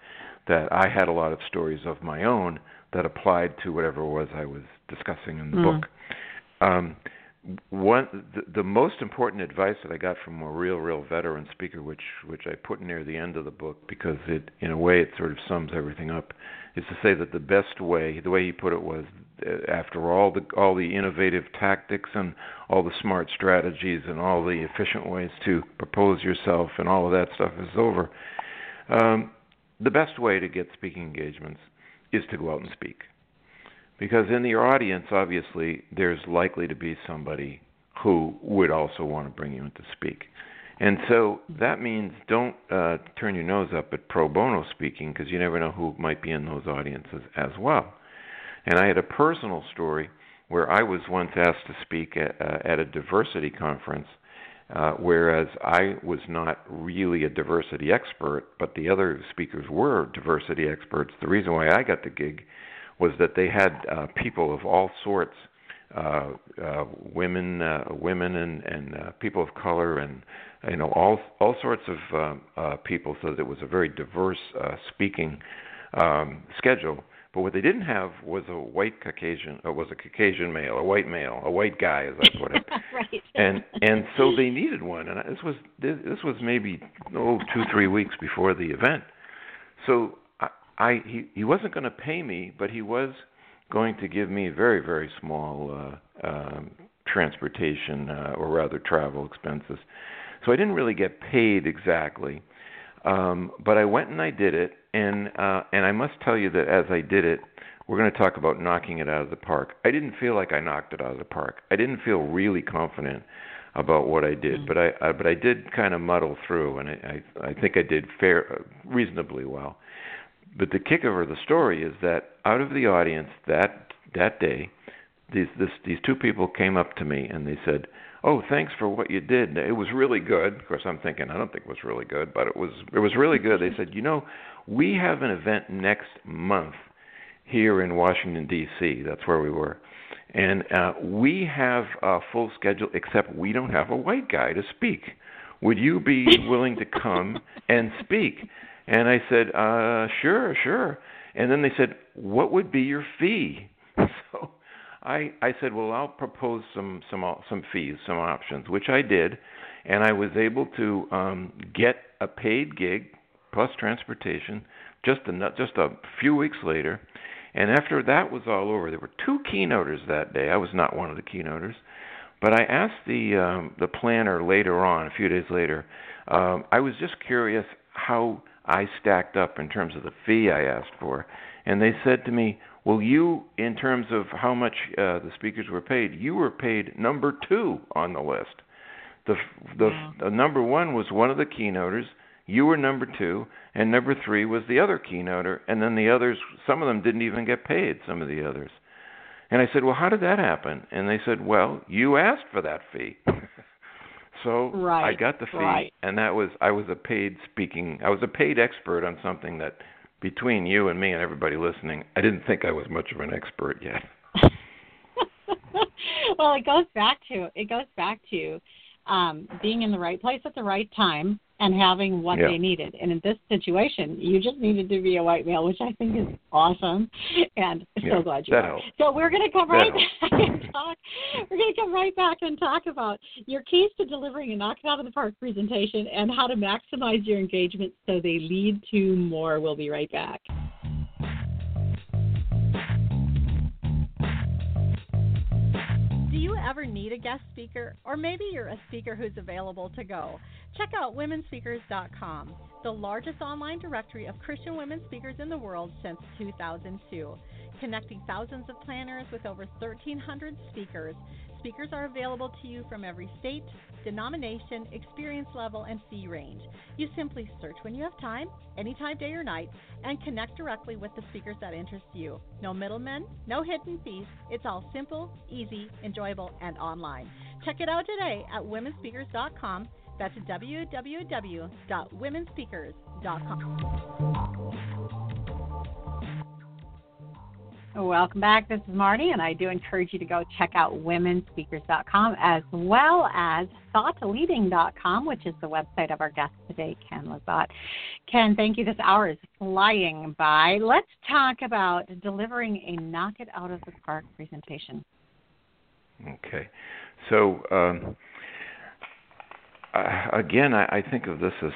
that I had a lot of stories of my own that applied to whatever it was I was discussing in the Mm. book. Um, one the, the most important advice that I got from a real real veteran speaker which which I put near the end of the book because it in a way it sort of sums everything up is to say that the best way the way he put it was uh, after all the all the innovative tactics and all the smart strategies and all the efficient ways to propose yourself and all of that stuff is over um, the best way to get speaking engagements is to go out and speak because in your audience obviously there's likely to be somebody who would also want to bring you in to speak and so that means don't uh, turn your nose up at pro bono speaking because you never know who might be in those audiences as well and i had a personal story where i was once asked to speak at, uh, at a diversity conference uh, whereas I was not really a diversity expert, but the other speakers were diversity experts. The reason why I got the gig was that they had uh, people of all sorts, uh, uh, women, uh, women, and, and uh, people of color, and you know all all sorts of um, uh, people. So that it was a very diverse uh, speaking um, schedule. But what they didn't have was a white Caucasian, or was a Caucasian male, a white male, a white guy, as I put it. *laughs* right. and and so they needed one, and this was this, this was maybe oh two three weeks before the event. So I, he he wasn't going to pay me, but he was going to give me very very small uh, um, transportation uh, or rather travel expenses. So I didn't really get paid exactly, um, but I went and I did it, and uh, and I must tell you that as I did it, we're going to talk about knocking it out of the park. I didn't feel like I knocked it out of the park. I didn't feel really confident about what I did, Mm. but I, I but I did kind of muddle through, and I I, I think I did fair uh, reasonably well. But the kicker of the story is that out of the audience that that day, these this these two people came up to me and they said, "Oh, thanks for what you did. It was really good." Of course, I'm thinking I don't think it was really good, but it was it was really good. They said, "You know, we have an event next month here in Washington D.C. That's where we were." And uh, we have a full schedule, except we don't have a white guy to speak. Would you be willing to come and speak? And I said, uh, sure, sure. And then they said, what would be your fee? *laughs* So I I said, well, I'll propose some some some fees, some options, which I did, and I was able to um, get a paid gig plus transportation just a just a few weeks later. And after that was all over, there were two keynoters that day. I was not one of the keynoters, but I asked the um, the planner later on, a few days later. Um, I was just curious how I stacked up in terms of the fee I asked for, and they said to me, "Well, you, in terms of how much uh, the speakers were paid, you were paid number two on the list. The the, Wow. the number one was one of the keynoters." You were number two, and number three was the other keynoter, and then the others, some of them didn't even get paid, some of the others. And I said, Well, how did that happen? And they said, Well, you asked for that fee. *laughs* so I got the fee, right. and that was, I was a paid speaking, I was a paid expert on something that between you and me and everybody listening, I didn't think I was much of an expert yet. *laughs* well, it goes back to it goes back to um, being in the right place at the right time and having what Yeah. they needed. And in this situation, you just needed to be a white male, which I think is awesome. And Yeah, so glad you are. So we're going to come That right back and talk. We're going to come right back and talk about your keys to delivering a knock it out of the park presentation and how to maximize your engagement so they lead to more. We'll be right back. Do you ever need a guest speaker, or maybe you're a speaker who's available to go, check out womenspeakers.com, the largest online directory of Christian women speakers in the world since 2002. Connecting thousands of planners with over 1,300 speakers, speakers are available to you from every state, denomination, experience level, and fee range. You simply search when you have time, anytime, day or night, and connect directly with the speakers that interest you. No middlemen, no hidden fees. It's all simple, easy, enjoyable, and online. Check it out today at womenspeakers.com. That's www.womenspeakers.com. Welcome back. This is Marnie, and I do encourage you to go check out womenspeakers.com as well as thoughtleading.com, which is the website of our guest today, Ken Lizotte. Ken, thank you. This hour is flying by. Let's talk about delivering a knock it out of the park presentation. Okay. So, um, again, I, I think of this as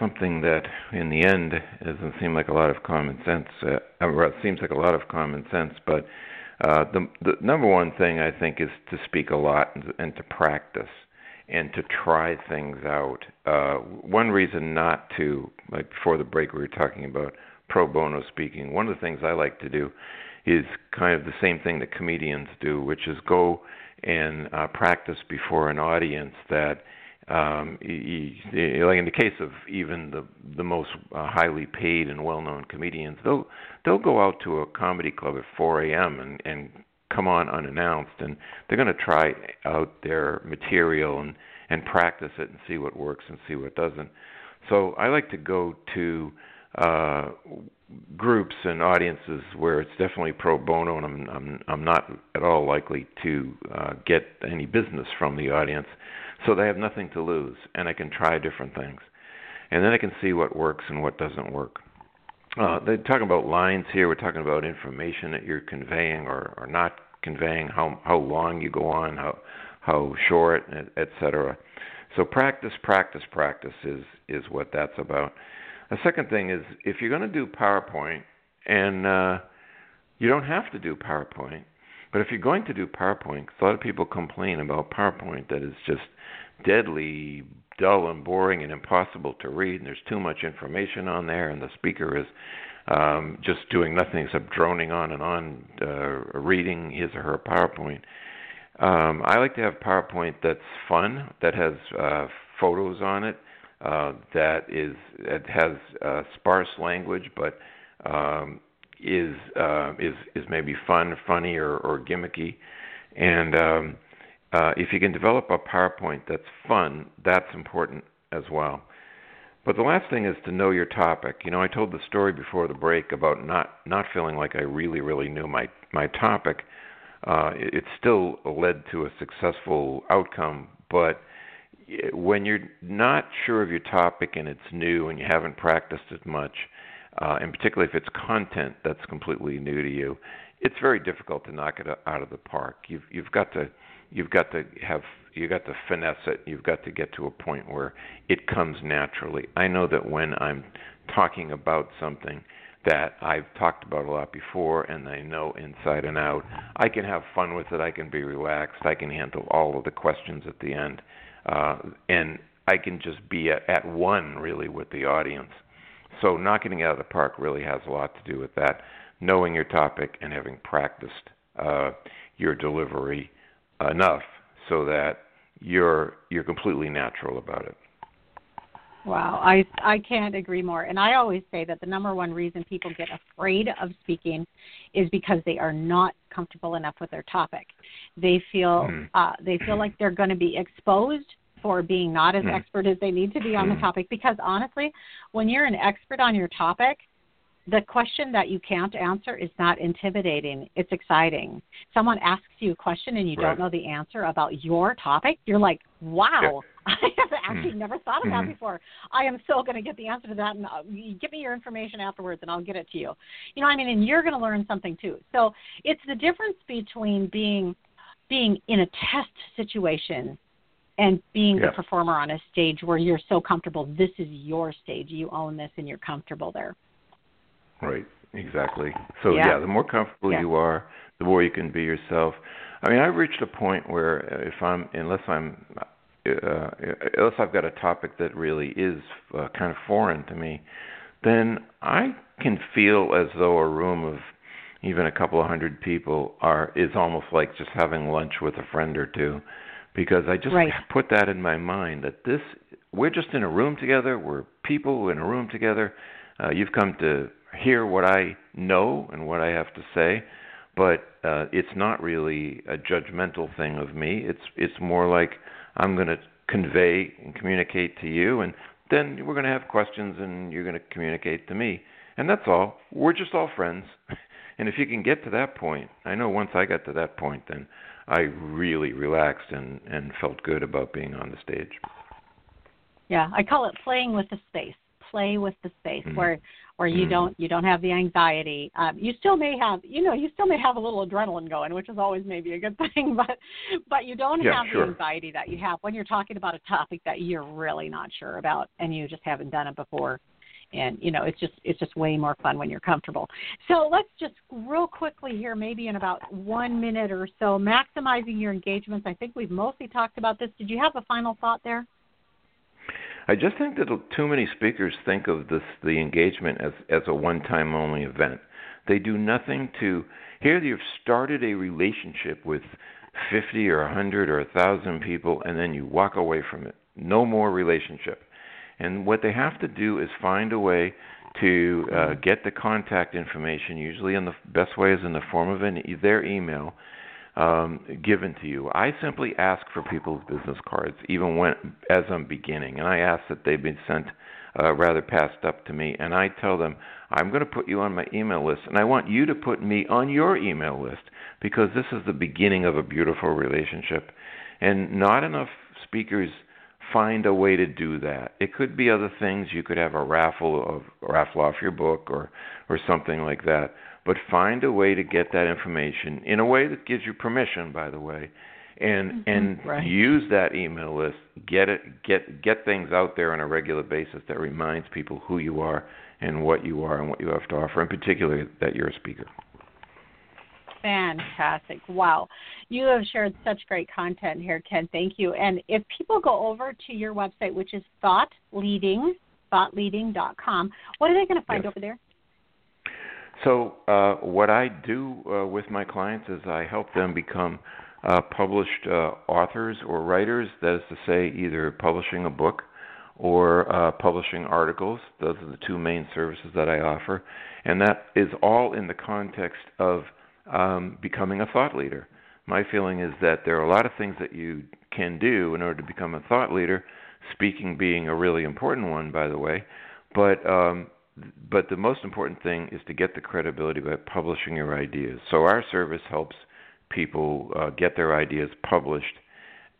something that, in the end, doesn't seem like a lot of common sense. Uh, or it seems like a lot of common sense, but uh, the the number one thing I think is to speak a lot and, and to practice and to try things out. Uh, one reason not to, like before the break, we were talking about pro bono speaking. One of the things I like to do is kind of the same thing that comedians do, which is go and uh, practice before an audience that um, he, he, like in the case of even the the most uh, highly paid and well-known comedians, they'll they'll go out to a comedy club at 4 a.m. and and come on unannounced, and they're going to try out their material and and practice it and see what works and see what doesn't. So I like to go to uh, groups and audiences where it's definitely pro bono, and I'm I'm I'm not at all likely to uh, get any business from the audience. So they have nothing to lose, and I can try different things, and then I can see what works and what doesn't work. Uh, they're talking about lines here. We're talking about information that you're conveying or, or not conveying, how how long you go on, how how short, etc. So practice, practice, practice is is what that's about. The second thing is if you're going to do PowerPoint, and uh, you don't have to do PowerPoint, but if you're going to do PowerPoint, a lot of people complain about PowerPoint that is just deadly dull and boring and impossible to read, and there's too much information on there, and the speaker is um, just doing nothing except droning on and on, uh, reading his or her PowerPoint. Um, I like to have PowerPoint that's fun, that has uh, photos on it, uh, that is that has uh, sparse language, but um, is uh, is is maybe fun, funny, or, or gimmicky, and um, uh, if you can develop a PowerPoint that's fun, that's important as well. But the last thing is to know your topic. You know, I told the story before the break about not not feeling like I really really knew my my topic. Uh, it, it still led to a successful outcome, but when you're not sure of your topic and it's new and you haven't practiced as much, uh, and particularly if it's content that's completely new to you, it's very difficult to knock it out of the park. You've you've got to you've got to have you got to finesse it. You've got to get to a point where it comes naturally. I know that when I'm talking about something that I've talked about a lot before and I know inside and out, I can have fun with it. I can be relaxed. I can handle all of the questions at the end, uh, and I can just be at, at one really with the audience. So knocking it out of the park really has a lot to do with that. Knowing your topic and having practiced uh, your delivery enough so that you're you're completely natural about it. Wow, I I can't agree more. And I always say that the number one reason people get afraid of speaking is because they are not comfortable enough with their topic. They feel mm. uh, they feel like they're going to be exposed for being not as mm. expert as they need to be on the hmm. topic. Because honestly, when you're an expert on your topic, the question that you can't answer is not intimidating. It's exciting. Someone asks you a question and you right. don't know the answer about your topic. You're like, wow, yeah. *laughs* I have actually mm never thought of that mm-hmm. before. I am still going to get the answer to that, and uh, give me your information afterwards, and I'll get it to you. You know, I mean, and you're going to learn something too. So it's the difference between being being in a test situation and being yeah. the performer on a stage where you're so comfortable. This is your stage. You own this, and you're comfortable there. Right. exactly. So Yeah. yeah, the more comfortable Yeah. you are, the more you can be yourself. I mean, I've reached a point where if I'm, unless I'm, uh, unless I've got a topic that really is uh, kind of foreign to me, then I can feel as though a room of even a couple of hundred people are is almost like just having lunch with a friend or two, because I just Right. put that in my mind that this we're just in a room together. We're people in a room together. Uh, you've come to hear what I know and what I have to say, but uh, it's not really a judgmental thing of me. It's it's more like I'm going to convey and communicate to you, and then we're going to have questions, and you're going to communicate to me, and that's all. We're just all friends. *laughs* And if you can get to that point, I know once I got to that point, then I really relaxed and and felt good about being on the stage. Yeah, I call it playing with the space. Play with the space Mhm. where where you Mhm. don't you don't have the anxiety. Um, you still may have you know you still may have a little adrenaline going, which is always maybe a good *laughs* thing, but but you don't Yeah, have sure. the anxiety that you have when you're talking about a topic that you're really not sure about and you just haven't done it before. And you know it's just it's just way more fun when you're comfortable. So let's just real quickly here, maybe in about one minute or so, maximizing your engagements. I think we've mostly talked about this. Did you have a final thought there? I just think that too many speakers think of this the engagement as as a one-time only event. They do nothing to here you've started a relationship with 50 or 100 or 1000 people and then you walk away from it. No more relationship. And what they have to do is find a way to uh, get the contact information. Usually, in the best way is in the form of an their email um, given to you. I simply ask for people's business cards, even when as I'm beginning, and I ask that they be sent uh, rather passed up to me, and I tell them I'm going to put you on my email list, and I want you to put me on your email list because this is the beginning of a beautiful relationship, and not enough speakers find a way to do that. It could be other things. You could have a raffle of raffle off your book or or something like that. But find a way to get that information in a way that gives you permission, by the way, and mm-hmm. and right. use that email list. Get it get get things out there on a regular basis that reminds people who you are and what you are and what you have to offer, in particular that you're a speaker. Fantastic. Wow. You have shared such great content here, Ken. Thank you. And if people go over to your website, which is Thought Leading, thoughtleading.com, what are they going to find Yes. over there? So, uh, what I do uh, with my clients is I help them become uh, published uh, authors or writers. That is to say, either publishing a book or uh, publishing articles. Those are the two main services that I offer, and that is all in the context of um, becoming a thought leader. My feeling is that there are a lot of things that you can do in order to become a thought leader. Speaking being a really important one, by the way, but um, but the most important thing is to get the credibility by publishing your ideas. So our service helps people uh, get their ideas published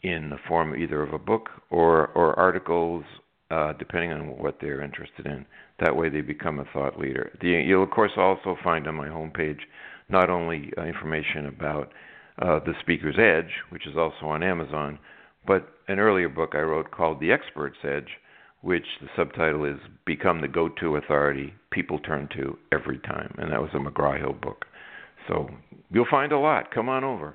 in the form either of a book or or articles, uh, depending on what they're interested in. That way, they become a thought leader. The, you'll of course also find on my homepage not only uh, information about uh, the Speaker's Edge, which is also on Amazon, but an earlier book I wrote called The Expert's Edge, which the subtitle is Become the Go To Authority People Turn to Every Time. And that was a McGraw Hill book. So you'll find a lot. Come on over.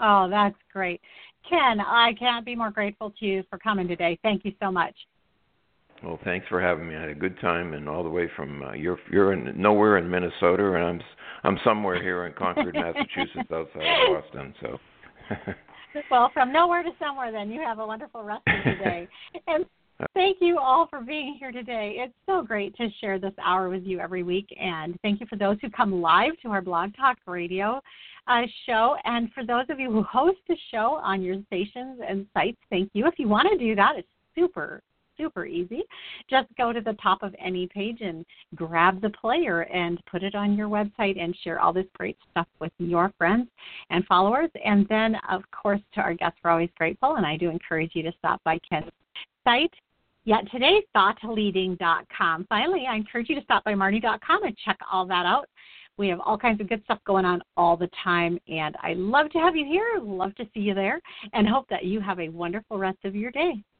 Oh, that's great. Ken, I can't be more grateful to you for coming today. Thank you so much. Well, thanks for having me. I had a good time, and all the way from uh, you're you're in nowhere in Minnesota, and I'm I'm somewhere here in Concord, Massachusetts, outside of Boston. So, *laughs* Well, from nowhere to somewhere, then you have a wonderful rest of the day. *laughs* and thank you all for being here today. It's so great to share this hour with you every week. And thank you for those who come live to our Blog Talk Radio uh, show. And for those of you who host the show on your stations and sites, thank you. If you want to do that, it's super super easy. Just go to the top of any page and grab the player and put it on your website and share all this great stuff with your friends and followers. And then, of course, to our guests, we're always grateful, and I do encourage you to stop by Ken's site. Yet today, thoughtleading.com. Finally, I encourage you to stop by marnie.com and check all that out. We have all kinds of good stuff going on all the time, and I love to have you here. Love to see you there, and hope that you have a wonderful rest of your day.